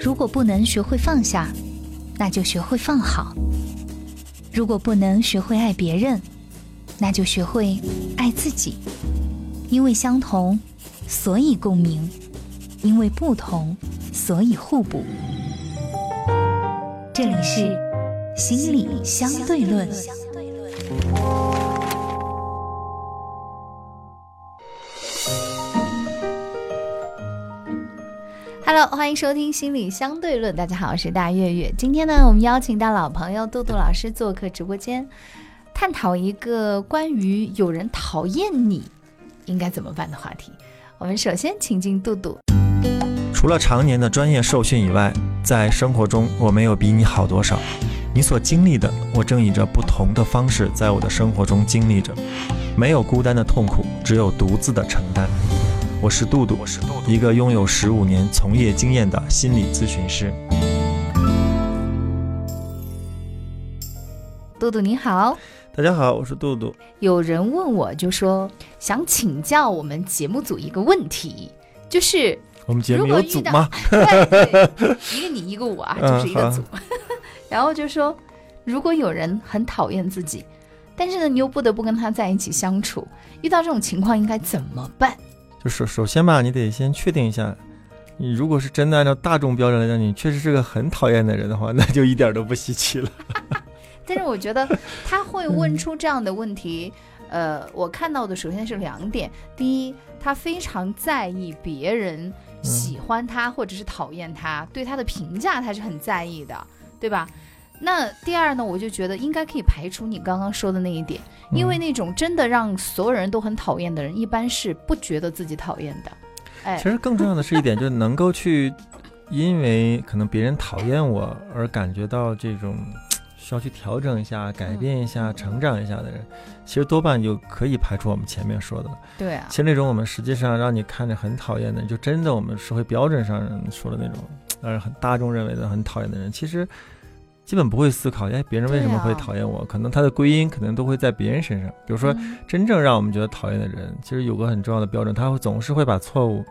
如果不能学会放下，那就学会放好；如果不能学会爱别人，那就学会爱自己。因为相同，所以共鸣；因为不同，所以互补。这里是心理相对论。欢迎收听心理相对论。大家好，我是大月月。今天呢，我们邀请到老朋友杜杜老师做客直播间，探讨一个关于有人讨厌你。应该怎么办的话题？我们首先请进杜杜。除了常年的专业受训以外，在生活中我没有比你好多少。你所经历的，我正以着不同的方式在我的生活中经历着。没有孤单的痛苦，只有独自的承担。我是杜杜，我是杜杜，一个拥有十五年从业经验的心理咨询师。杜杜你好。大家好，我是杜杜。有人问我，就说想请教我们节目组一个问题，就是我们节目有组吗？一个你一个我啊，就是一个组。然后就说，如果有人很讨厌自己，但是呢，你又不得不跟他在一起相处，遇到这种情况应该怎么办？首首先吧，你得先确定一下，你如果是真的按照大众标准来讲，你确实是个很讨厌的人的话，那就一点都不稀奇了。但是我觉得他会问出这样的问题，呃，我看到的首先是两点：第一，他非常在意别人喜欢他或者是讨厌他，对他的评价他是很在意的，对吧？那第二呢，我就觉得应该可以排除你刚刚说的那一点，因为那种真的让所有人都很讨厌的人，一般是不觉得自己讨厌的。哎，其实更重要的是一点，就是能够去因为可能别人讨厌我而感觉到这种。需要去调整一下、改变一下、成长一下的人，其实多半就可以排除我们前面说的了。对啊，其实那种我们实际上让你看着很讨厌的，就真的我们社会标准上说的那种，呃，很大众认为的很讨厌的人，其实基本不会思考，哎，别人为什么会讨厌我？可能他的归因可能都会在别人身上。比如说，真正让我们觉得讨厌的人，其实有个很重要的标准，他会总是会把错误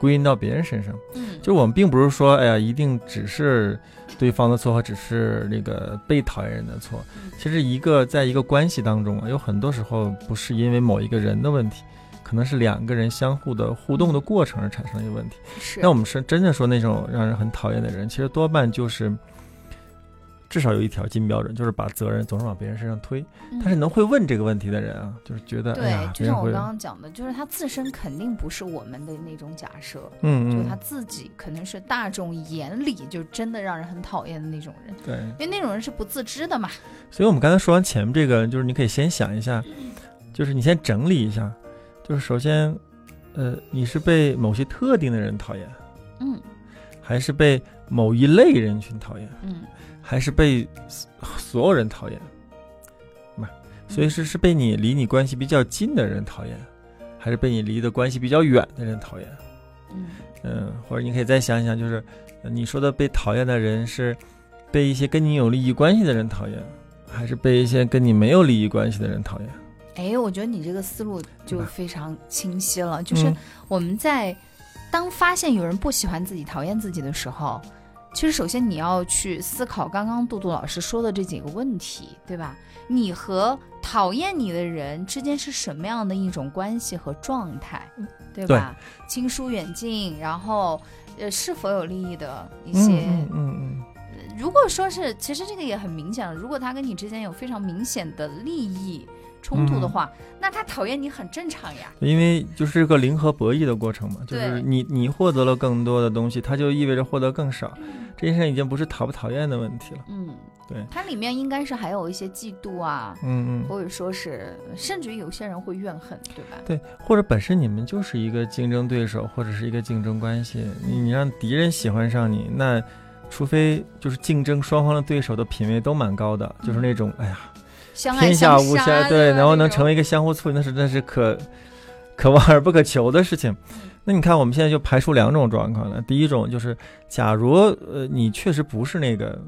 归因到别人身上。嗯，就我们并不是说，哎呀，一定只是。对方的错或只是那个被讨厌人的错，其实一个在一个关系当中啊，有很多时候不是因为某一个人的问题，可能是两个人相互的互动的过程而产生的一个问题。是，那我们是真的说那种让人很讨厌的人，其实多半就是。至少有一条金标准，就是把责任总是往别人身上推。但是能会问这个问题的人啊，就是觉得，对，就像我刚刚讲的，就是他自身肯定不是我们的那种假设，嗯就他自己可能是大众眼里就真的让人很讨厌的那种人。对，因为那种人是不自知的嘛。所以我们刚才说完前面这个，就是你可以先想一下，就是你先整理一下，就是首先，呃，你是被某些特定的人讨厌，嗯，还是被某一类人群讨厌，嗯。还是被所有人讨厌，嘛，所以是是被你离你关系比较近的人讨厌，还是被你离的关系比较远的人讨厌？嗯嗯，或者你可以再想想，就是你说的被讨厌的人是被一些跟你有利益关系的人讨厌，还是被一些跟你没有利益关系的人讨厌？哎，我觉得你这个思路就非常清晰了，就是我们在当发现有人不喜欢自己、讨厌自己的时候。其实，首先你要去思考刚刚杜杜老师说的这几个问题，对吧？你和讨厌你的人之间是什么样的一种关系和状态，对吧？亲疏远近，然后呃，是否有利益的一些，嗯嗯。如果说是，其实这个也很明显了。如果他跟你之间有非常明显的利益。冲突的话，那他讨厌你很正常呀。因为就是个零和博弈的过程嘛，就是你你获得了更多的东西，它就意味着获得更少。这件事已经不是讨不讨厌的问题了。嗯，对，它里面应该是还有一些嫉妒啊，嗯嗯，或者说是甚至于有些人会怨恨，对吧？对，或者本身你们就是一个竞争对手，或者是一个竞争关系，你你让敌人喜欢上你，那除非就是竞争双方的对手的品味都蛮高的，就是那种哎呀。天下无暇，对，然后能成为一个相互促进，那是那是可可望而不可求的事情。那你看，我们现在就排除两种状况了。第一种就是，假如呃你确实不是那个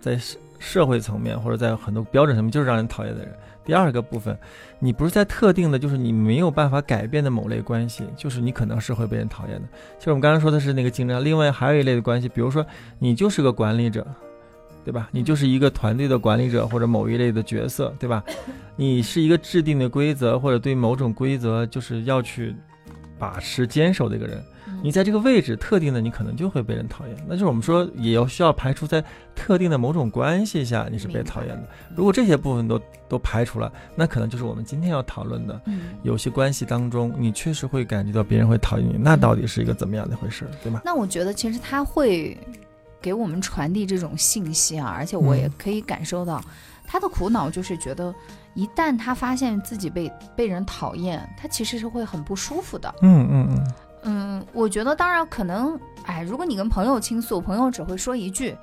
在社会层面或者在很多标准层面就是让人讨厌的人。第二个部分，你不是在特定的，就是你没有办法改变的某类关系，就是你可能是会被人讨厌的。其实我们刚才说的是那个竞争，另外还有一类的关系，比如说你就是个管理者，对吧？你就是一个团队的管理者或者某一类的角色，对吧？你是一个制定的规则或者对某种规则就是要去把持坚守的一个人。你在这个位置特定的，你可能就会被人讨厌。那就是我们说，也要需要排除在特定的某种关系下你是被讨厌的。如果这些部分都都排除了，那可能就是我们今天要讨论的。有些关系当中，你确实会感觉到别人会讨厌你，那到底是一个怎么样的回事，对吗？那我觉得其实他会给我们传递这种信息啊，而且我也可以感受到他的苦恼，就是觉得一旦他发现自己被被人讨厌，他其实是会很不舒服的。嗯嗯嗯。嗯，我觉得当然可能，哎，如果你跟朋友倾诉，朋友只会说一句，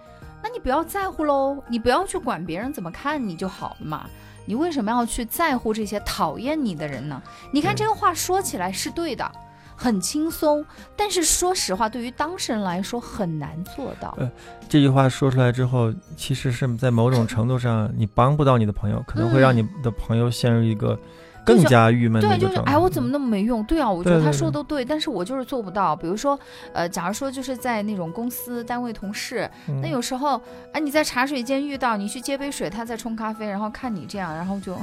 那你不要在乎喽，你不要去管别人怎么看你就好了嘛。你为什么要去在乎这些讨厌你的人呢？你看这个话说起来是对的，很轻松，但是说实话，对于当事人来说很难做到。呃，这句话说出来之后，其实是在某种程度上，你帮不到你的朋友，可能会让你的朋友陷入一个。更加郁闷。对，就是哎，我怎么那么没用？对啊，我觉得他说的都对，但是我就是做不到。比如说，呃，假如说就是在那种公司单位同事，那有时候，哎，你在茶水间遇到，你去接杯水，他在冲咖啡，然后看你这样，然后就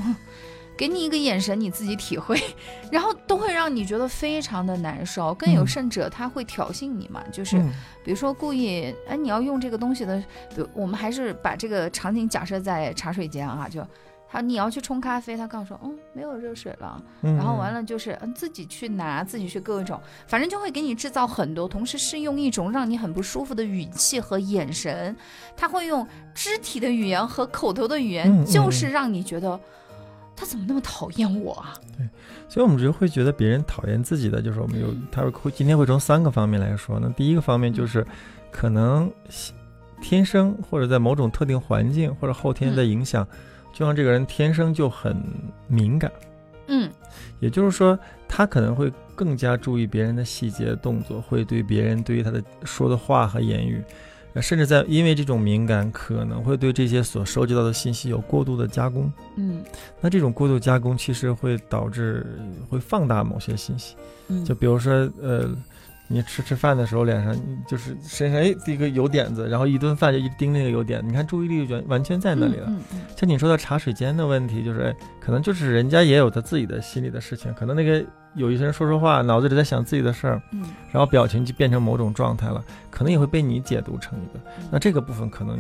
给你一个眼神，你自己体会，然后都会让你觉得非常的难受。更有甚者，他会挑衅你嘛，就是比如说故意，哎，你要用这个东西的，比如我们还是把这个场景假设在茶水间啊，就。他你要去冲咖啡，他告诉说，嗯，没有热水了。然后完了就是，嗯，自己去拿，自己去各种，反正就会给你制造很多，同时是用一种让你很不舒服的语气和眼神，他会用肢体的语言和口头的语言，就是让你觉得他怎么那么讨厌我啊？对，所以我们就会觉得别人讨厌自己的，就是我们有，他会今天会从三个方面来说。那第一个方面就是，可能天生或者在某种特定环境或者后天的影响。就像这个人天生就很敏感，嗯，也就是说，他可能会更加注意别人的细节动作，会对别人对于他的说的话和言语，甚至在因为这种敏感，可能会对这些所收集到的信息有过度的加工，嗯，那这种过度加工其实会导致会放大某些信息，嗯，就比如说，呃。你吃吃饭的时候，脸上就是身上哎这个油点子，然后一顿饭就一盯那个油点，你看注意力完完全在那里了。嗯像你说的茶水间的问题，就是可能就是人家也有他自己的心里的事情，可能那个有一些人说说话，脑子里在想自己的事儿，嗯，然后表情就变成某种状态了，可能也会被你解读成一个。那这个部分可能。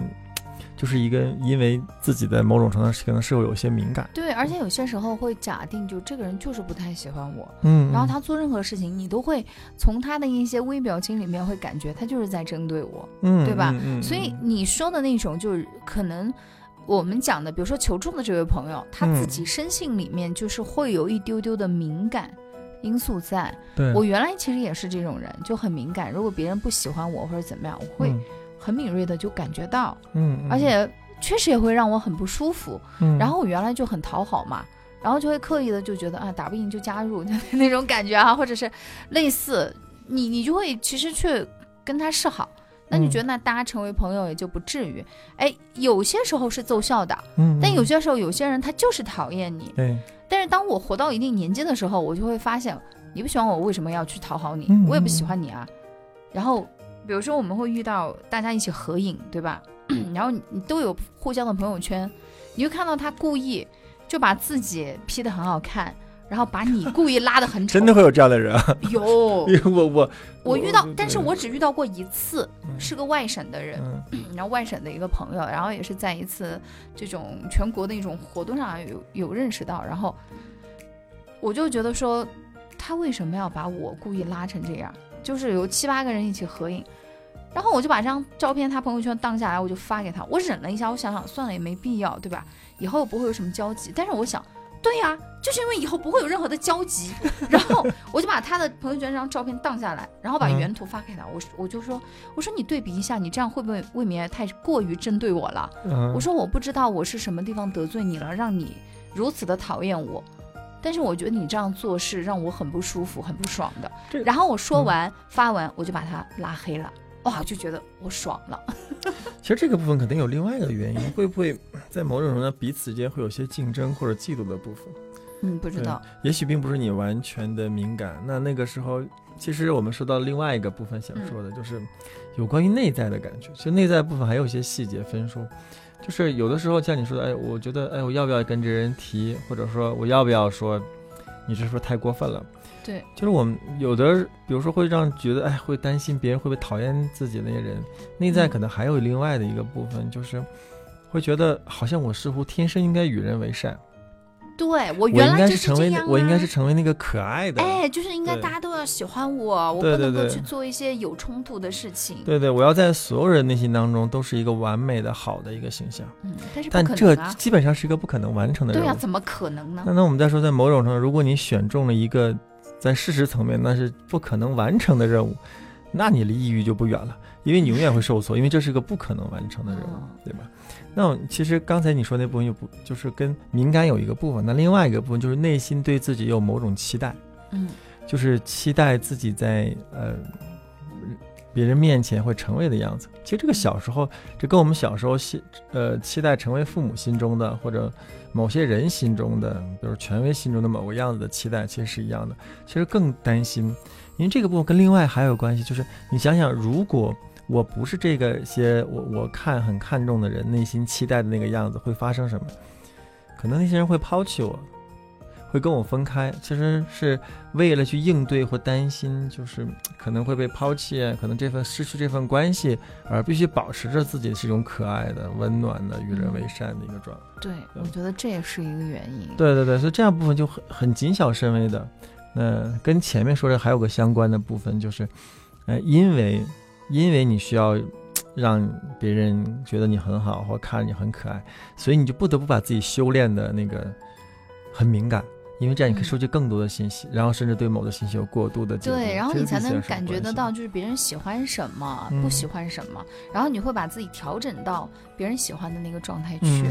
就是一个，因为自己的某种程度上可能是会有些敏感，对，而且有些时候会假定，就这个人就是不太喜欢我，嗯，然后他做任何事情，你都会从他的一些微表情里面会感觉他就是在针对我，嗯，对吧？嗯，所以你说的那种，就是可能我们讲的，比如说求助的这位朋友，他自己生性里面就是会有一丢丢的敏感因素在。对，我原来其实也是这种人，就很敏感，如果别人不喜欢我或者怎么样，我会。很敏锐的就感觉到，嗯，而且确实也会让我很不舒服。嗯，然后我原来就很讨好嘛，然后就会刻意的就觉得啊，打不赢就加入 那种感觉啊，或者是类似你你就会其实去跟他示好，那你觉得那大家成为朋友也就不至于。哎，有些时候是奏效的，嗯，但有些时候有些人他就是讨厌你。对，但是当我活到一定年纪的时候，我就会发现你不喜欢我，为什么要去讨好你？我也不喜欢你啊，然后。比如说，我们会遇到大家一起合影，对吧？然后你都有互相的朋友圈，你就看到他故意就把自己 P 的很好看，然后把你故意拉得很丑。真的会有这样的人啊？有，我我我遇到，但是我只遇到过一次，是个外省的人，然后外省的一个朋友，然后也是在一次这种全国的一种活动上有有认识到，然后我就觉得说，他为什么要把我故意拉成这样？就是有七八个人一起合影，然后我就把这张照片他朋友圈当下来，我就发给他。我忍了一下，我想想算了也没必要，对吧？以后不会有什么交集。但是我想，对呀，就是因为以后不会有任何的交集，然后我就把他的朋友圈这张照片当下来，然后把原图发给他。我我就说，我说你对比一下，你这样会不会未免太过于针对我了？我说我不知道我是什么地方得罪你了，让你如此的讨厌我。但是我觉得你这样做是让我很不舒服、很不爽的。然后我说完发完，我就把他拉黑了。哇，就觉得我爽了。其实这个部分肯定有另外一个原因，会不会在某种程度上彼此间会有些竞争或者嫉妒的部分？嗯，不知道。也许并不是你完全的敏感。那那个时候，其实我们说到另外一个部分想说的，就是有关于内在的感觉。其实内在部分还有一些细节分数，就是有的时候像你说的，哎，我觉得，哎，我要不要跟这人提，或者说我要不要说，你这是不是太过分了？对，就是我们有的，比如说会让觉得，哎，会担心别人会不会讨厌自己那些人，内在可能还有另外的一个部分，就是会觉得好像我似乎天生应该与人为善。对我原来是成为我应该是成为那个可爱的，哎，就是应该大家都要喜欢我，我不能够去做一些有冲突的事情。对对，我要在所有人内心当中都是一个完美的好的一个形象。嗯，但是但这基本上是一个不可能完成的任务。对呀，怎么可能呢？那那我们再说，在某种程度，如果你选中了一个在事实层面那是不可能完成的任务，那你离抑郁就不远了，因为你永远会受挫，因为这是个不可能完成的任务，对吧？那其实刚才你说那部分就不就是跟敏感有一个部分，那另外一个部分就是内心对自己有某种期待，嗯，就是期待自己在呃别人面前会成为的样子。其实这个小时候，这跟我们小时候期呃期待成为父母心中的或者某些人心中的，比如权威心中的某个样子的期待，其实是一样的。其实更担心，因为这个部分跟另外还有关系，就是你想想如果。我不是这个些我我看很看重的人内心期待的那个样子，会发生什么？可能那些人会抛弃我，会跟我分开。其实是为了去应对或担心，就是可能会被抛弃，可能这份失去这份关系，而必须保持着自己是一种可爱的、温暖的、与人为善的一个状态。对，我觉得这也是一个原因。对对对，所以这样部分就很很谨小慎微的。那跟前面说的还有个相关的部分，就是，呃，因为。因为你需要让别人觉得你很好，或看着你很可爱，所以你就不得不把自己修炼的那个很敏感，因为这样你可以收集更多的信息，然后甚至对某的信息有过度的对，然后你才能感觉得到就是别人喜欢什么，不喜欢什么，然后你会把自己调整到别人喜欢的那个状态去。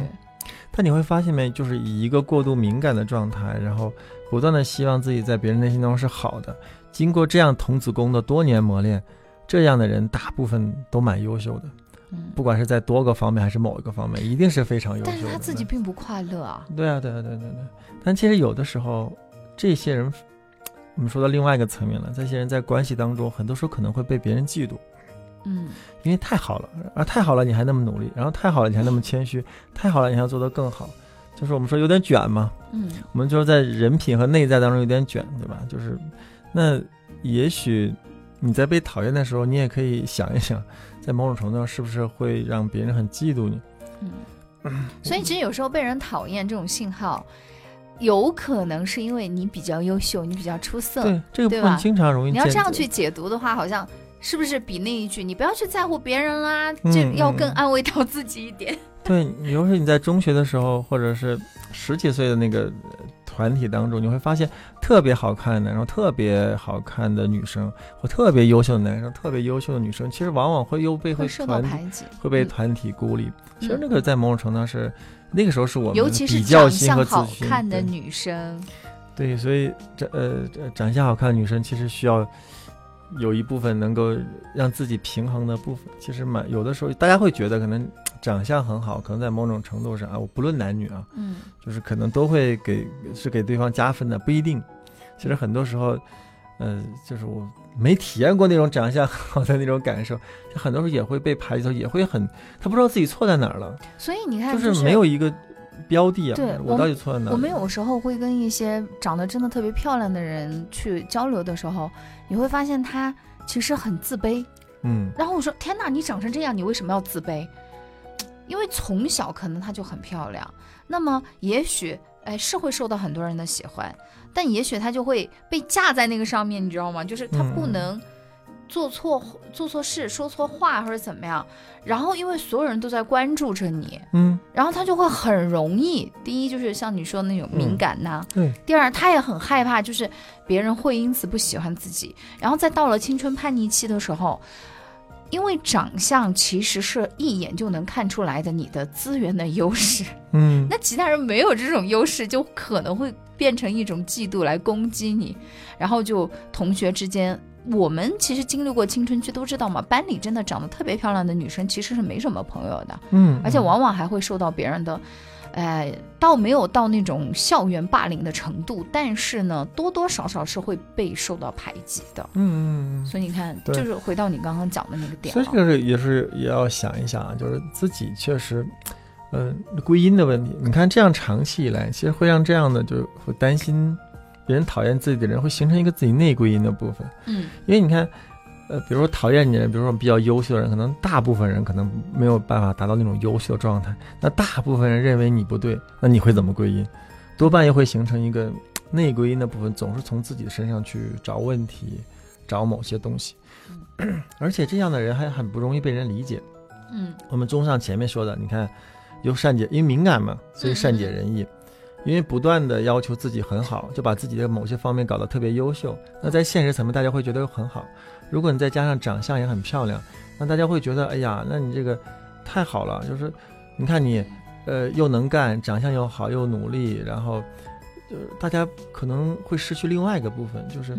但你会发现没，就是以一个过度敏感的状态，然后不断的希望自己在别人内心当中是好的，经过这样童子功的多年磨练。这样的人大部分都蛮优秀的，嗯，不管是在多个方面还是某一个方面，一定是非常优秀。但是他自己并不快乐啊。对啊，对啊，对对对。但其实有的时候，这些人，我们说到另外一个层面了，这些人在关系当中，很多时候可能会被别人嫉妒，嗯，因为太好了，啊，太好了，你还那么努力，然后太好了，你还那么谦虚，太好了，你还要做得更好，就是我们说有点卷嘛，嗯，我们就是在人品和内在当中有点卷，对吧？就是，那也许。你在被讨厌的时候，你也可以想一想，在某种程度上是不是会让别人很嫉妒你？嗯，所以其实有时候被人讨厌这种信号，有可能是因为你比较优秀，你比较出色。对，这个部分经常容易。你要这样去解读的话，好像是不是比那一句“你不要去在乎别人啦”，这要更安慰到自己一点？对，比如说你在中学的时候，或者是十几岁的那个。团体当中，你会发现特别好看的然后、特别好看的女生，或特别优秀的男生、特别优秀的女生，其实往往会又被会受到排挤会被团体孤立。其实那个在某种程度上是那个时候是我们比较心和自好看的女生，对，所以这呃长相好看的女生其实需要有一部分能够让自己平衡的部分。其实蛮有的时候，大家会觉得可能。长相很好，可能在某种程度上啊，我不论男女啊，嗯，就是可能都会给是给对方加分的，不一定。其实很多时候，呃，就是我没体验过那种长相好的那种感受，就很多时候也会被排挤，也会很他不知道自己错在哪儿了。所以你看，就是没有一个标的啊，对我到底错在哪？我们有时候会跟一些长得真的特别漂亮的人去交流的时候，你会发现他其实很自卑，嗯。然后我说：“天哪，你长成这样，你为什么要自卑？”因为从小可能她就很漂亮，那么也许哎是会受到很多人的喜欢，但也许她就会被架在那个上面，你知道吗？就是她不能做错做错事、说错话或者怎么样。然后因为所有人都在关注着你，嗯，然后他就会很容易，第一就是像你说的那种敏感呐，对。第二他也很害怕，就是别人会因此不喜欢自己。然后在到了青春叛逆期的时候。因为长相其实是一眼就能看出来的，你的资源的优势。嗯，那其他人没有这种优势，就可能会变成一种嫉妒来攻击你，然后就同学之间我们其实经历过青春期都知道嘛，班里真的长得特别漂亮的女生其实是没什么朋友的，嗯，而且往往还会受到别人的，呃，倒没有到那种校园霸凌的程度，但是呢，多多少少是会被受到排挤的。嗯嗯所以你看，就是回到你刚刚讲的那个点啊所以这个是也是也要想一想啊，就是自己确实，嗯、归因的问题。你看这样长期以来，其实会让这样的就是会担心别人讨厌自己的人，会形成一个自己内归因的部分。嗯因为你看，呃，比如说讨厌你的人，比如说比较优秀的人，可能大部分人可能没有办法达到那种优秀的状态。那大部分人认为你不对，那你会怎么归因？多半又会形成一个内归因的部分，总是从自己身上去找问题，找某些东西。而且这样的人还很不容易被人理解。嗯我们综上前面说的，你看，又善解，因为敏感嘛，所以善解人意。因为不断的要求自己很好，就把自己的某些方面搞得特别优秀。那在现实层面，大家会觉得很好。如果你再加上长相也很漂亮，那大家会觉得，哎呀，那你这个太好了。就是你看你，呃，又能干，长相又好，又努力，然后，就大家可能会失去另外一个部分，就是，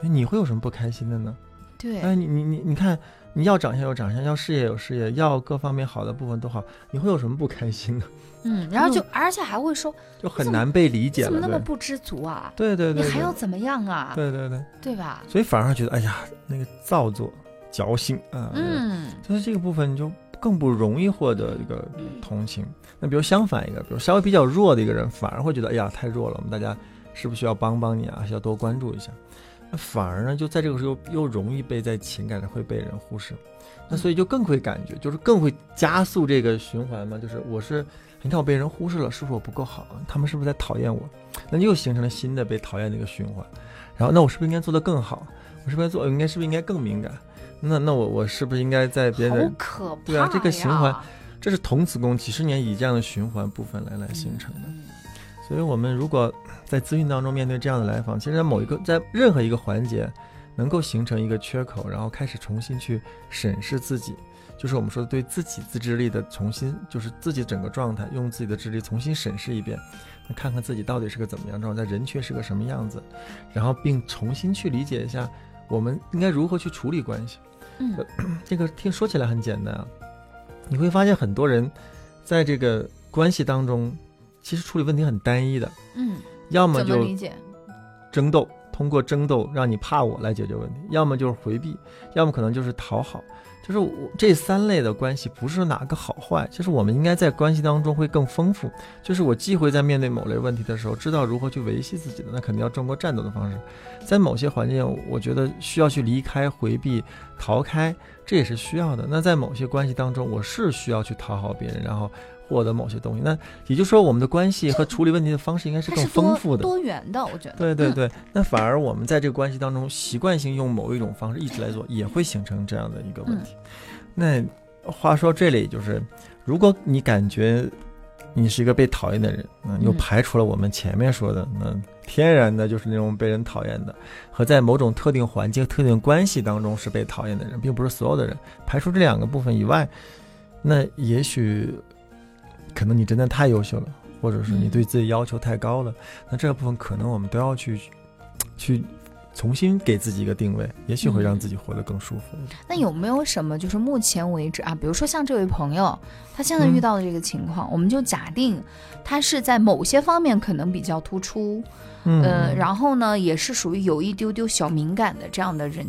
你会有什么不开心的呢？对，哎，你你你你看，你要长相有长相，要事业有事业，要各方面好的部分都好，你会有什么不开心呢？嗯，然后就而且还会说，就很难被理解了。怎么那么不知足啊？对对对对你还要怎么样啊？对对对，对吧？所以反而觉得，哎呀，那个造作、矫情啊，嗯就是这个部分就更不容易获得这个同情。那比如相反一个，比如稍微比较弱的一个人，反而会觉得，哎呀，太弱了，我们大家是不是需要帮帮你啊？需要多关注一下。那反而呢，就在这个时候又容易被在情感上会被人忽视，那所以就更会感觉，就是更会加速这个循环嘛。就是我是，你看我被人忽视了，是不是我不够好啊？他们是不是在讨厌我？那又形成了新的被讨厌的一个循环。然后那我是不是应该做得更好？我是不是做应该是不是应该更敏感？那那我我是不是应该在别人的！对啊这个循环这是童子功几十年以这样的循环部分来来形成的。嗯所以，我们如果在咨询当中面对这样的来访，其实在某一个在任何一个环节，能够形成一个缺口，然后开始重新去审视自己，就是我们说的对自己自制力的重新，就是自己整个状态，用自己的智力重新审视一遍，那看看自己到底是个怎么样状态，人却是个什么样子，然后并重新去理解一下我们应该如何去处理关系。嗯这个听说起来很简单啊，你会发现很多人在这个关系当中，其实处理问题很单一的，嗯，要么就理解？争斗，通过争斗让你怕我来解决问题，要么就是回避，要么可能就是讨好。就是我这三类的关系不是哪个好坏，就是我们应该在关系当中会更丰富。就是我既会在面对某类问题的时候知道如何去维系自己的，那肯定要通过战斗的方式。在某些环境，我觉得需要去离开、回避、逃开，这也是需要的。那在某些关系当中，我是需要去讨好别人，然后获得某些东西。那也就是说，我们的关系和处理问题的方式应该是更丰富的。多元的，我觉得。嗯对对对，那反而我们在这个关系当中习惯性用某一种方式一直来做，也会形成这样的一个问题。那话说这里就是，如果你感觉你是一个被讨厌的人，那又嗯排除了我们前面说的，那天然的就是那种被人讨厌的，和在某种特定环境、特定关系当中是被讨厌的人，并不是所有的人。排除这两个部分以外，那也许可能你真的太优秀了，或者是你嗯对自己要求太高了，那这个部分可能我们都要去去重新给自己一个定位，也许会让自己活得更舒服。那有没有什么就是目前为止啊，比如说像这位朋友，他现在遇嗯到的这个情况，我们就假定他是在某些方面可能比较突出，嗯，呃，然后呢，也是属于有一丢丢小敏感的这样的人，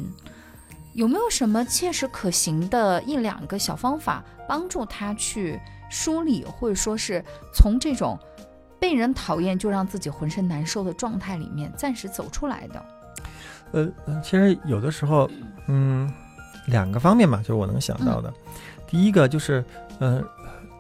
有没有什么切实可行的一两个小方法，帮助他去梳理，或者说是从这种被人讨厌就让自己浑身难受的状态里面暂时走出来的？呃，呃其实有的时候，嗯，两个方面嘛，就是我能想到的。第一个就是，呃，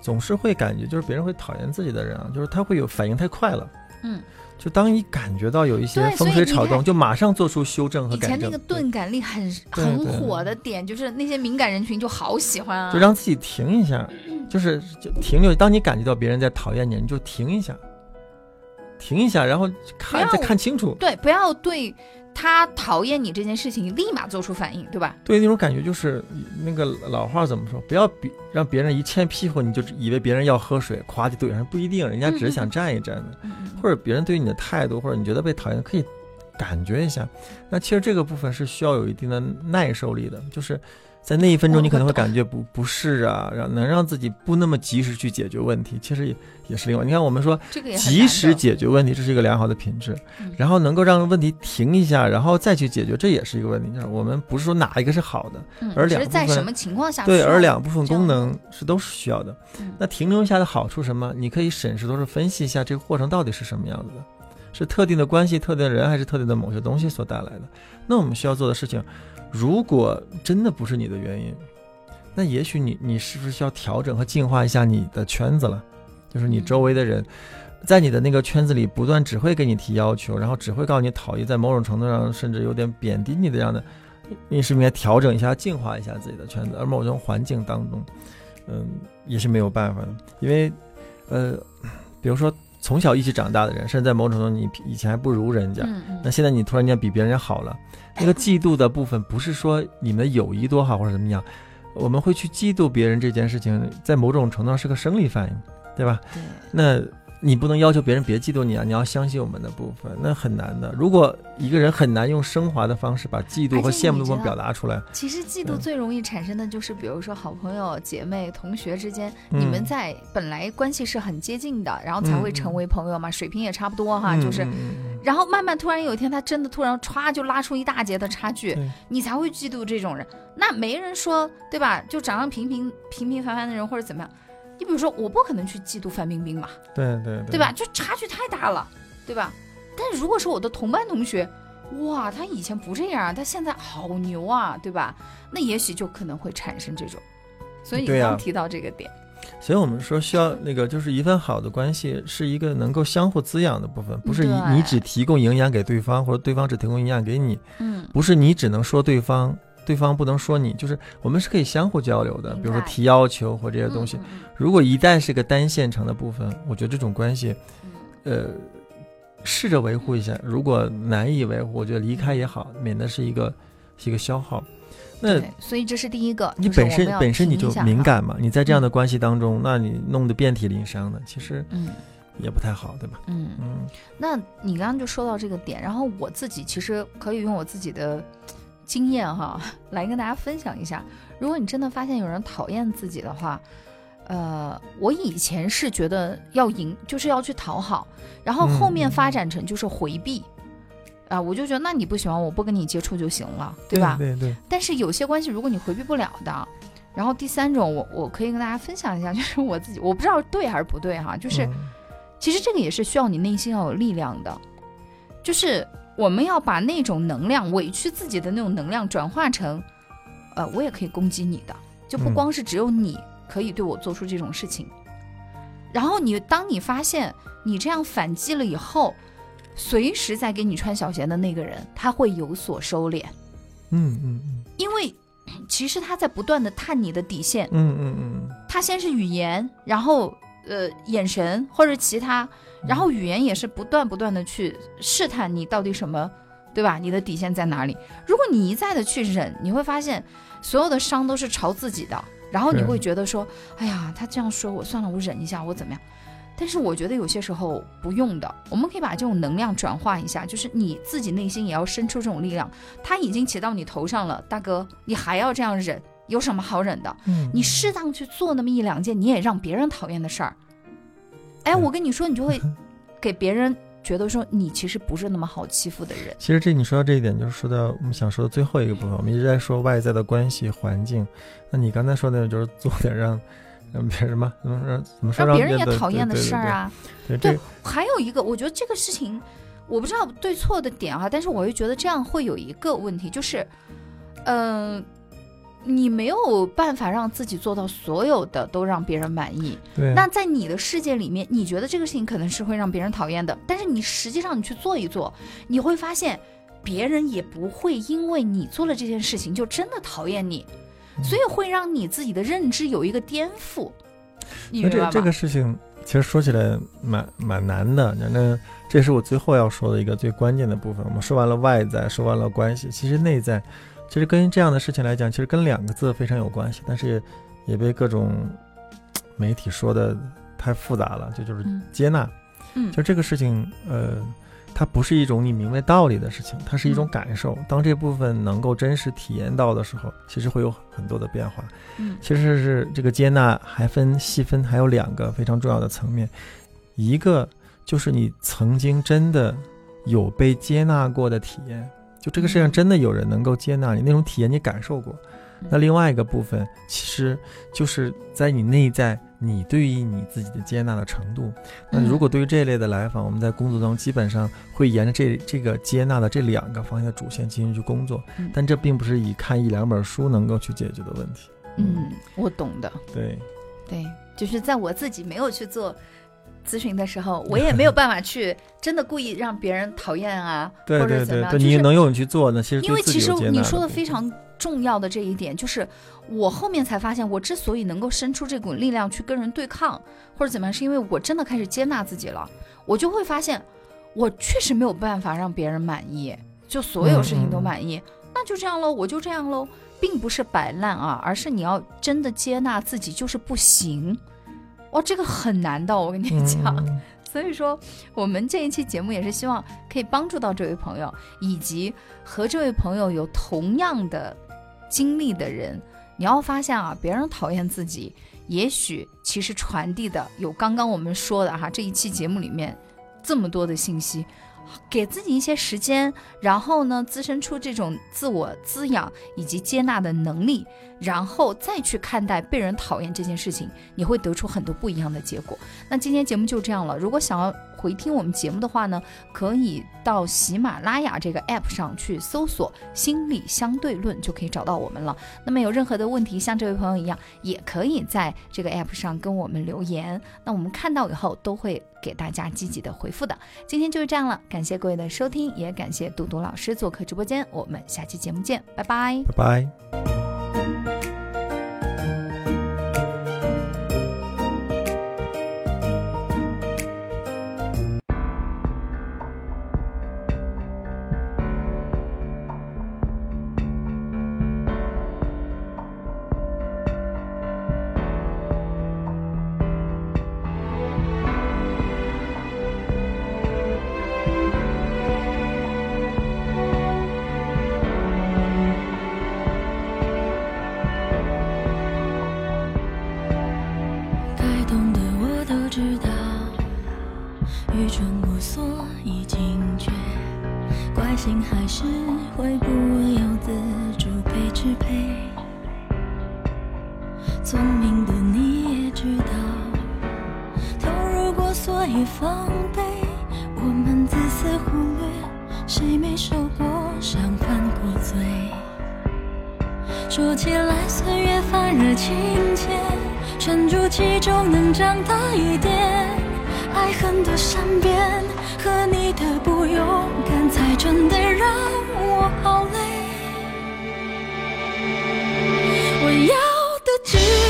总是会感觉就是别人会讨厌自己的人啊，就是他会有反应太快了。嗯，就当你感觉到有一些风吹草动，就马上做出修正和改正。以前那个钝感力很很火的点，就是那些敏感人群就好喜欢啊，就让自己停一下，就是就停留。当你感觉到别人在讨厌你，你就停一下，停一下，然后看再看清楚。对，不要对他讨厌你这件事情立马做出反应，对吧？对那种感觉就是那个老话怎么说？不要比让别人一欠屁股，你就以为别人要喝水，夸就怼上，不一定，人家只是想站一站的。嗯嗯或者别人对你的态度，或者你觉得被讨厌，可以感觉一下。那其实这个部分是需要有一定的耐受力的，就是在那一分钟你可能会感觉不不适啊，让能让自己不那么及时去解决问题，其实也也是另外。你看我们说及时解决问题，这是一个良好的品质，然后能够让问题停一下，然后再去解决，这也是一个问题。就是我们不是说哪一个是好的，而两部分在什么情况下对，而两部分功能是都是需要的。那停留下的好处什么？你可以审视，都是分析一下这个过程到底是什么样子的。是特定的关系、特定的人，还是特定的某些东西所带来的？那我们需要做的事情，如果真的不是你的原因，那也许你你是不是需要调整和净化一下你的圈子了？就是你周围的人，在你的那个圈子里不断只会给你提要求，然后只会告诉你讨厌，在某种程度上甚至有点贬低你的样的，你是不是应该调整一下、净化一下自己的圈子？而某种环境当中，嗯，也是没有办法的，因为，呃，比如说。从小一起长大的人，甚至在某种程度你以前还不如人家，那现在你突然间比别人好了，那个 嫉妒的部分不是说你们的友谊多好或者怎么样，我们会去嫉妒别人这件事情，在某种程度上是个生理反应，对吧？对，那。你不能要求别人别嫉妒你啊！你要相信我们的部分，那很难的。如果一个人很难用升华的方式把嫉妒和羡慕的部分表达出来，其实嫉妒最容易产生的就是，比如说好朋友、姐妹、同学之间，你们在本来关系是很接近的，然后才会成为朋友嘛，水平也差不多哈，就是，然后慢慢突然有一天他真的突然歘就拉出一大截的差距，你才会嫉妒这种人。那没人说对吧？就长得平平平平凡凡的人或者怎么样。你比如说，我不可能去嫉妒范冰冰嘛，对对对吧？就差距太大了，对吧？但如果是我的同班同学，哇，他以前不这样，他现在好牛啊，对吧？那也许就可能会产生这种。所以你刚提到这个点，所以我们说需要那个，就是一份好的关系是一个能够相互滋养的部分，不是你你只提供营养给对方，或者对方只提供营养给你，嗯，不是你只能说对方。对方不能说你，就是我们是可以相互交流的，比如说提要求或这些东西。如果一旦是个单线程的部分，我觉得这种关系，呃，试着维护一下。如果难以维护，我觉得离开也好，免得是一个是一个消耗。那所以这是第一个，你本身本身你就敏感嘛，你在这样的关系当中，那你弄得遍体鳞伤的，其实嗯也不太好，对吧？嗯嗯。那你刚刚就说到这个点，然后我自己其实可以用我自己的。经验哈，来跟大家分享一下。如果你真的发现有人讨厌自己的话，呃，我以前是觉得要赢，就是要去讨好，然后后面发展成就是回避，啊，我就觉得那你不喜欢我不跟你接触就行了，对吧？对对。但是有些关系如果你回避不了的，然后第三种，我我可以跟大家分享一下，就是我自己，我不知道对还是不对哈，就是其实这个也是需要你内心要有力量的，就是。我们要把那种能量委屈自己的那种能量转化成，呃，我也可以攻击你的，就不光是只有你可以对我做出这种事情。然后你当你发现你这样反击了以后，随时在给你穿小鞋的那个人他会有所收敛。嗯嗯嗯。因为其实他在不断的探你的底线。嗯嗯嗯。他先是语言，然后呃眼神或者其他。然后语言也是不断不断的去试探你到底什么，对吧？你的底线在哪里？如果你一再的去忍，你会发现所有的伤都是朝自己的。然后你会觉得说，哎呀，他这样说我算了，我忍一下，我怎么样？但是我觉得有些时候不用的，我们可以把这种能量转化一下，就是你自己内心也要生出这种力量。他已经骑到你头上了，大哥，你还要这样忍，有什么好忍的？你适当去做那么一两件你也让别人讨厌的事儿。哎，我跟你说，你就会给别人觉得说你其实不是那么好欺负的人。其实这你说到这一点，就是说到我们想说的最后一个部分。我们一直在说外在的关系环境，那你刚才说的，就是做点让让别人什么怎么让怎么说让别人也讨厌的事儿啊？对，还有一个，我觉得这个事情我不知道对错的点啊，但是我又觉得这样会有一个问题，就是嗯。你没有办法让自己做到所有的都让别人满意。对。那在你的世界里面，你觉得这个事情可能是会让别人讨厌的，但是你实际上你去做一做，你会发现，别人也不会因为你做了这件事情就真的讨厌你，所以会让你自己的认知有一个颠覆。那这这个事情其实说起来蛮蛮难的，那这是我最后要说的一个最关键的部分。我们说完了外在，说完了关系，其实内在。其实跟这样的事情来讲，其实跟两个字非常有关系，但是也被各种媒体说的太复杂了，就就是接纳。嗯，就这个事情，呃，它不是一种你明白道理的事情，它是一种感受。当这部分能够真实体验到的时候，其实会有很多的变化。嗯，其实是这个接纳还分细分，还有两个非常重要的层面，一个就是你曾经真的有被接纳过的体验，就这个世界上真的有人能够接纳你那种体验，你感受过。那另外一个部分，其实就是在你内在，你对于你自己的接纳的程度。那如果对于这一类的来访，我们在工作中基本上会沿着这这个接纳的这两个方向的主线进行去工作，但这并不是以看一两本书能够去解决的问题。嗯，我懂的。对，对，就是在我自己没有去做咨询的时候，我也没有办法去真的故意让别人讨厌啊，对或者怎么样。你能勇去做呢？其实因为其实你说的非常。重要的这一点就是，我后面才发现，我之所以能够生出这股力量去跟人对抗，或者怎么样，是因为我真的开始接纳自己了。我就会发现，我确实没有办法让别人满意，就所有事情都满意，那就这样喽，我就这样喽，并不是摆烂啊，而是你要真的接纳自己就是不行。哇，这个很难的，我跟你讲。所以说，我们这一期节目也是希望可以帮助到这位朋友，以及和这位朋友有同样的。经历的人，你要发现啊，别人讨厌自己，也许其实传递的有刚刚我们说的哈，这一期节目里面这么多的信息，给自己一些时间，然后呢，滋生出这种自我滋养以及接纳的能力，然后再去看待被人讨厌这件事情，你会得出很多不一样的结果。那今天节目就这样了，如果想要。回听我们节目的话呢，可以到喜马拉雅这个 app 上去搜索“心理相对论”，就可以找到我们了。那么有任何的问题，像这位朋友一样，也可以在这个 app 上跟我们留言。那我们看到以后都会给大家积极的回复的。今天就是这样了，感谢各位的收听，也感谢杜杜老师做客直播间。我们下期节目见，拜拜，拜拜。善变和你的不勇敢，才真的让我好累。我要的只。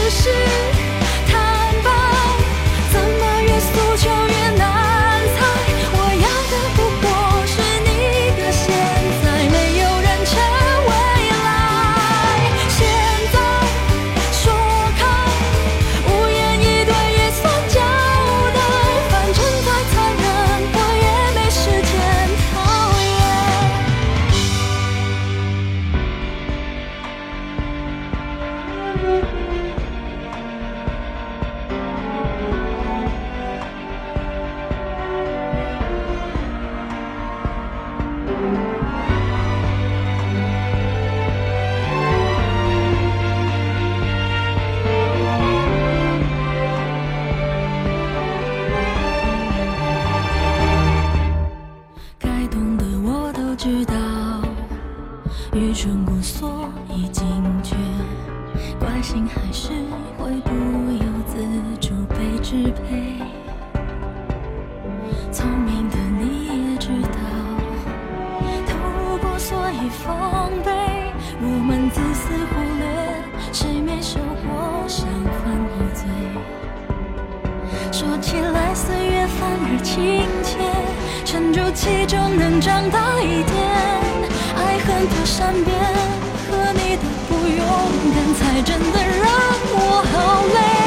心还是会不由自主被支配，聪明的你也知道，透过所以防备。我们自私忽略，谁没受过伤犯过罪？说起来岁月反而亲切，沉入其中能长大一点，爱恨都善变。勇敢才真的让我好累。